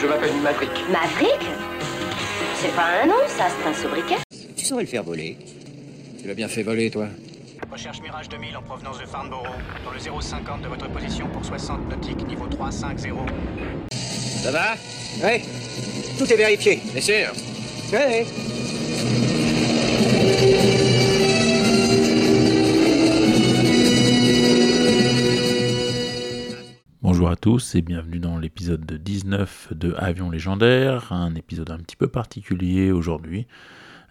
Je m'appelle Maverick. Maverick C'est pas un nom, ça, c'est un sobriquet. Tu saurais le faire voler. Tu l'as bien fait voler, toi. Recherche Mirage 2000 en provenance de Farnborough, dans le 050 de votre position pour 60 nautiques, niveau 350. Ça va? Oui. Tout est vérifié. Bien sûr. Oui. Bonjour à tous et bienvenue dans l'épisode 19 de Avion légendaire, un épisode un petit peu particulier aujourd'hui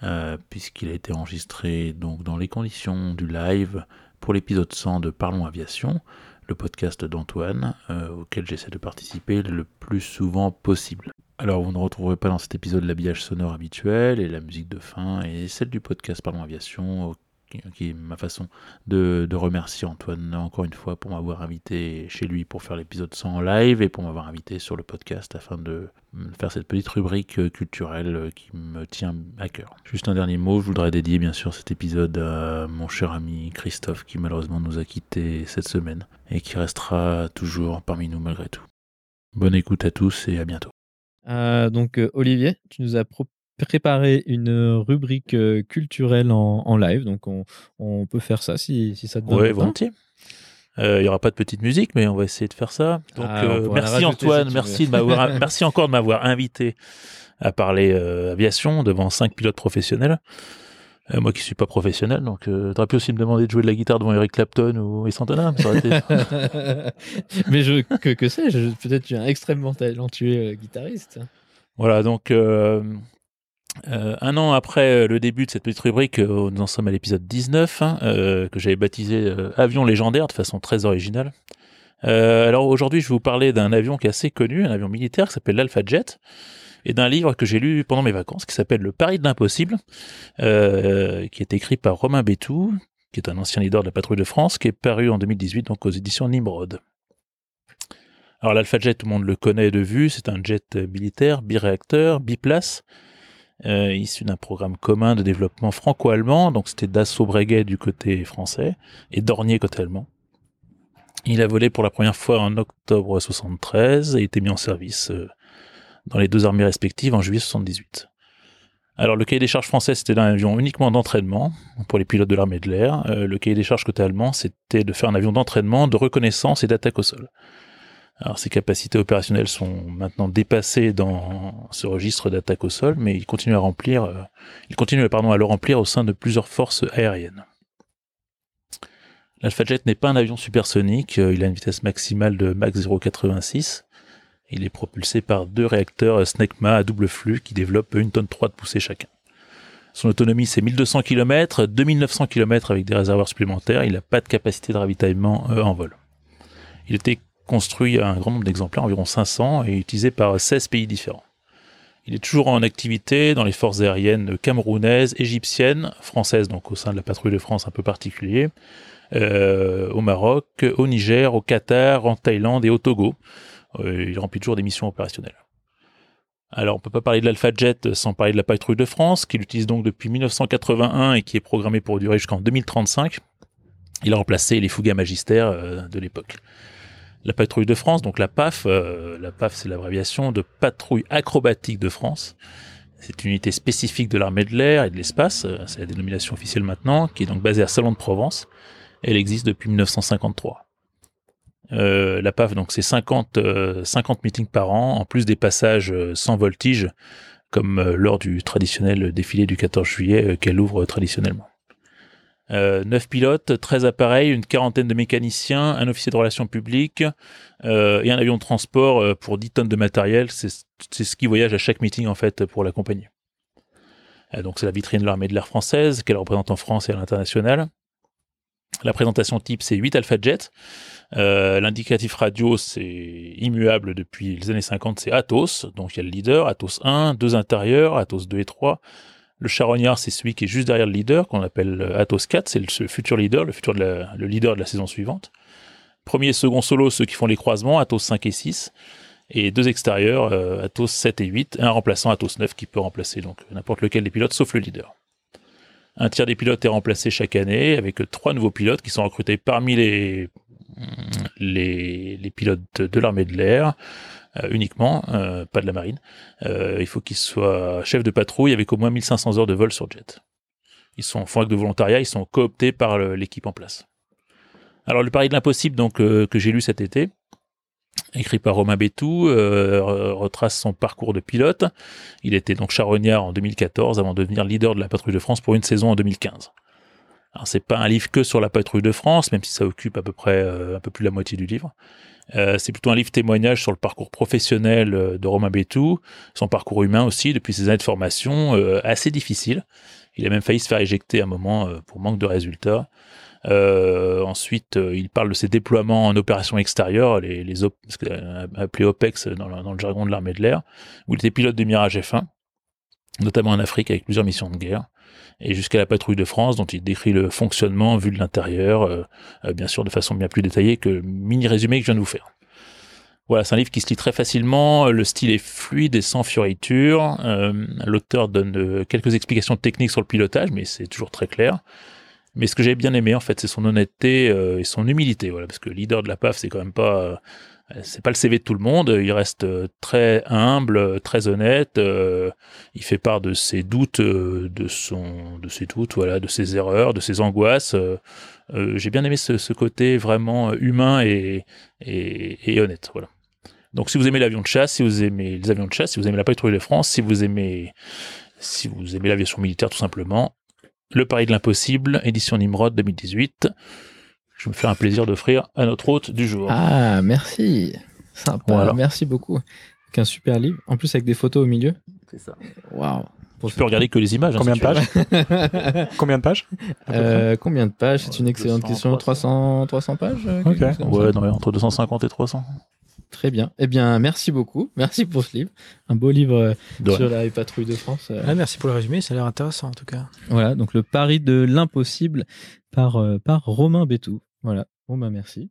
euh, puisqu'il a été enregistré donc dans les conditions du live pour l'épisode 100 de Parlons Aviation, le podcast d'Antoine euh, auquel j'essaie de participer le plus souvent possible. Alors vous ne retrouverez pas dans cet épisode l'habillage sonore habituel et la musique de fin et celle du podcast Parlons Aviation qui est ma façon de, remercier Antoine encore une fois pour m'avoir invité chez lui pour faire l'épisode 100 en live et pour m'avoir invité sur le podcast afin de faire cette petite rubrique culturelle qui me tient à cœur. Juste un dernier mot, je voudrais dédier bien sûr cet épisode à mon cher ami Christophe qui malheureusement nous a quittés cette semaine et qui restera toujours parmi nous malgré tout. Bonne écoute à tous et à bientôt. Euh, donc euh, Olivier, tu nous as proposé préparer une rubrique culturelle en, en live. Donc, on, on, peut faire ça si, si ça te va. Oui, volontiers. Il euh, n'y aura pas de petite musique, mais on va essayer de faire ça. Donc, ah, euh, merci Antoine, si merci, de m'avoir, merci encore de m'avoir invité à parler euh, aviation devant cinq pilotes professionnels. moi qui suis pas professionnel, donc tu aurais pu aussi me demander de jouer de la guitare devant Eric Clapton ou Santana. mais je, que, que sais-je Peut-être tu es un extrêmement talentueux guitariste. Voilà, donc euh, un an après le début de cette petite rubrique, euh, nous en sommes à l'épisode 19, hein, euh, que j'avais baptisé euh, Avion légendaire de façon très originale. Euh, alors aujourd'hui, je vais vous parler d'un avion qui est assez connu, un avion militaire qui s'appelle l'Alpha Jet, et d'un livre que j'ai lu pendant mes vacances qui s'appelle Le Pari de l'impossible, qui est écrit par Romain Bétou, qui est un ancien leader de la patrouille de France, qui est paru en 2018 donc aux éditions Nimrod. Alors l'Alpha Jet, tout le monde le connaît de vue, c'est un jet militaire, biréacteur, biplace, euh, issu d'un programme commun de développement franco-allemand, donc c'était Dassault Breguet du côté français et Dornier côté allemand. Il a volé pour la première fois en octobre 73 et été mis en service euh, dans les deux armées respectives en juillet 78. Alors le cahier des charges français c'était un avion uniquement d'entraînement pour les pilotes de l'armée de l'air. Euh, le cahier des charges côté allemand c'était de faire un avion d'entraînement, de reconnaissance et d'attaque au sol. Alors ses capacités opérationnelles sont maintenant dépassées dans ce registre d'attaque au sol, mais il continue à remplir, euh, il continue pardon à le remplir au sein de plusieurs forces aériennes. L'Alpha Jet n'est pas un avion supersonique, euh, il a une vitesse maximale de Mach 0,86. Il est propulsé par deux réacteurs Snecma à double flux qui développent une tonne 3 de poussée chacun. Son autonomie c'est 1200 km, 2900 km avec des réservoirs supplémentaires, il n'a pas de capacité de ravitaillement euh, en vol. Il était construit un grand nombre d'exemplaires, environ 500, et utilisé par 16 pays différents. Il est toujours en activité dans les forces aériennes camerounaises, égyptiennes, françaises, donc au sein de la patrouille de France un peu particulier, euh, au Maroc, au Niger, au Qatar, en Thaïlande et au Togo. Euh, il remplit toujours des missions opérationnelles. Alors, on peut pas parler de l'Alpha Jet sans parler de la patrouille de France, qu'il utilise donc depuis 1981 et qui est programmé pour durer jusqu'en 2035. Il a remplacé les Fougas magistères euh, de l'époque la patrouille de France, donc la PAF. Euh, la PAF, c'est l'abréviation de patrouille acrobatique de France. C'est une unité spécifique de l'armée de l'air et de l'espace, euh, c'est la dénomination officielle maintenant, qui est donc basée à Salon de Provence. Elle existe depuis 1953. Euh, la PAF, donc c'est 50, 50 meetings par an, en plus des passages sans voltige, comme lors du traditionnel défilé du 14 juillet qu'elle ouvre traditionnellement. Euh, 9 pilotes, 13 appareils, une quarantaine de mécaniciens, un officier de relations publiques euh, et un avion de transport euh, pour 10 tonnes de matériel. C'est ce qui voyage à chaque meeting en fait pour la compagnie. Euh, donc c'est la vitrine de l'armée de l'air française qu'elle représente en France et à l'international. La présentation type c'est 8 Alpha Jet. L'indicatif radio c'est immuable depuis les années 50, c'est Atos. Donc il y a le leader, Atos 1, deux intérieurs, Atos 2 et 3 le charognard, c'est celui qui est juste derrière le leader, qu'on appelle euh, Atos 4, c'est le, futur leader, le futur leader de la saison suivante. Premier et second solo, ceux qui font les croisements, Atos 5 et 6. Et deux extérieurs, euh, Atos 7 et 8, un remplaçant Atos 9 qui peut remplacer donc n'importe lequel des pilotes sauf le leader. Un tiers des pilotes est remplacé chaque année avec trois nouveaux pilotes qui sont recrutés parmi les, pilotes de l'armée de l'air uniquement, euh, pas de la marine. Euh, il faut qu'ils soient chefs de patrouille avec au moins 1500 heures de vol sur jet. Ils sont font acte de volontariat, ils sont cooptés par l'équipe en place. Alors le pari de l'impossible donc euh, que j'ai lu cet été, écrit par Romain Bétou, euh, re- retrace son parcours de pilote. Il était donc charognard en 2014 avant de devenir leader de la patrouille de France pour une saison en 2015. Alors c'est pas un livre que sur la patrouille de France, même si ça occupe à peu près euh, un peu plus de la moitié du livre. Euh, c'est plutôt un livre témoignage sur le parcours professionnel euh, de Romain Bétou, son parcours humain aussi depuis ses années de formation euh, assez difficile. Il a même failli se faire éjecter à un moment euh, pour manque de résultats. Euh, ensuite, il parle de ses déploiements en opérations extérieures, les, les op- appelés OPEX dans le, dans le jargon de l'armée de l'air, où il était pilote de Mirage F1, notamment en Afrique avec plusieurs missions de guerre, et jusqu'à la patrouille de France, dont il décrit le fonctionnement vu de l'intérieur, euh, euh, bien sûr de façon bien plus détaillée que le mini résumé que je viens de vous faire. Voilà, c'est un livre qui se lit très facilement, le style est fluide et sans fioriture. Euh, L'auteur donne euh, quelques explications techniques sur le pilotage, mais c'est toujours très clair. Mais ce que j'ai bien aimé, en fait, c'est son honnêteté et son humilité, voilà, parce que leader de la PAF, c'est quand même pas, c'est pas le CV de tout le monde. Il reste euh, très humble, euh, très honnête. euh, il fait part de ses doutes, euh, de son, de ses doutes, voilà, de ses erreurs, de ses angoisses. euh, euh, j'ai bien aimé ce, côté vraiment humain et, et, honnête, voilà. Donc, si vous aimez l'avion de chasse, si vous aimez les avions de chasse, si vous aimez la patrouille de France, si vous aimez, si vous aimez l'aviation militaire, tout simplement, Le Pari de l'impossible, édition Nimrod 2018. Je me fais un plaisir d'offrir à notre hôte du jour. Ah, merci. Sympa. Voilà. Merci beaucoup. Avec un super livre. En plus, avec des photos au milieu. C'est ça. Waouh. Tu peux regarder que les images. hein, Combien si de pages Combien de pages Euh, combien de pages C'est une excellente 200, question. 300, 300 pages Ok. Ouais, non, mais entre 250 et 300. Très bien. Eh bien, merci beaucoup. Merci pour ce livre. Un beau livre euh, De sur la patrouille de France. euh, Ah, merci pour le résumé, ça a l'air intéressant en tout cas. Voilà, donc le pari de l'impossible par, euh, par Romain Bétou. Voilà. Bon, bah merci.